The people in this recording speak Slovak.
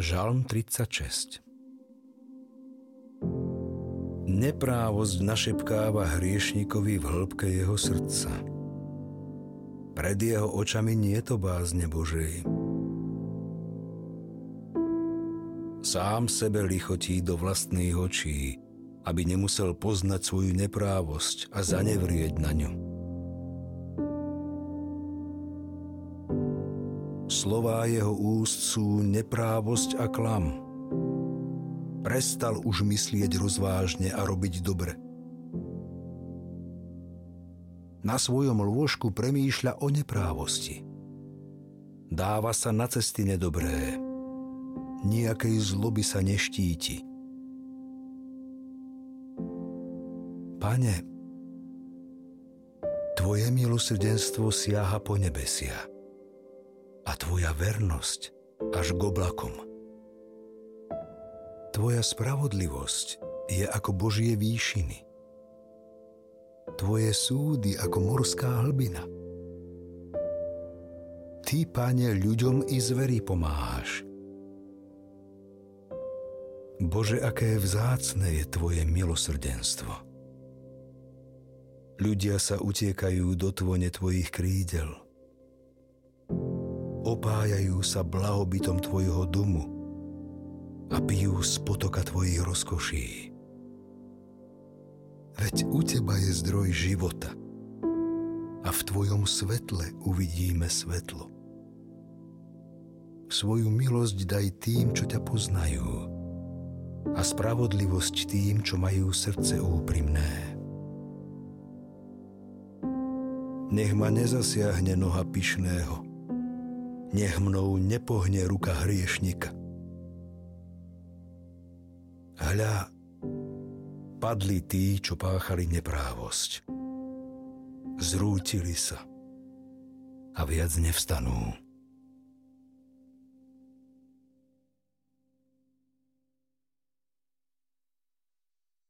Žalm 36 Neprávosť našepkáva hriešnikovi v hĺbke jeho srdca. Pred jeho očami nie to bázne Božej. Sám sebe lichotí do vlastných očí, aby nemusel poznať svoju neprávosť a zanevrieť na ňu. Slová jeho úst sú neprávosť a klam. Prestal už myslieť rozvážne a robiť dobre. Na svojom lôžku premýšľa o neprávosti. Dáva sa na cesty nedobré. Nijakej zloby sa neštíti. Pane, Tvoje milosrdenstvo siaha po nebesia a tvoja vernosť až k oblakom. Tvoja spravodlivosť je ako Božie výšiny. Tvoje súdy ako morská hlbina. Ty, Pane, ľuďom i zveri pomáhaš. Bože, aké vzácne je Tvoje milosrdenstvo. Ľudia sa utiekajú do tvone Tvojich krídel – opájajú sa blahobytom Tvojho domu a pijú z potoka Tvojich rozkoší. Veď u Teba je zdroj života a v Tvojom svetle uvidíme svetlo. Svoju milosť daj tým, čo ťa poznajú a spravodlivosť tým, čo majú srdce úprimné. Nech ma nezasiahne noha pyšného – nech mnou nepohne ruka hriešnika. Hľa, padli tí, čo páchali neprávosť. Zrútili sa a viac nevstanú.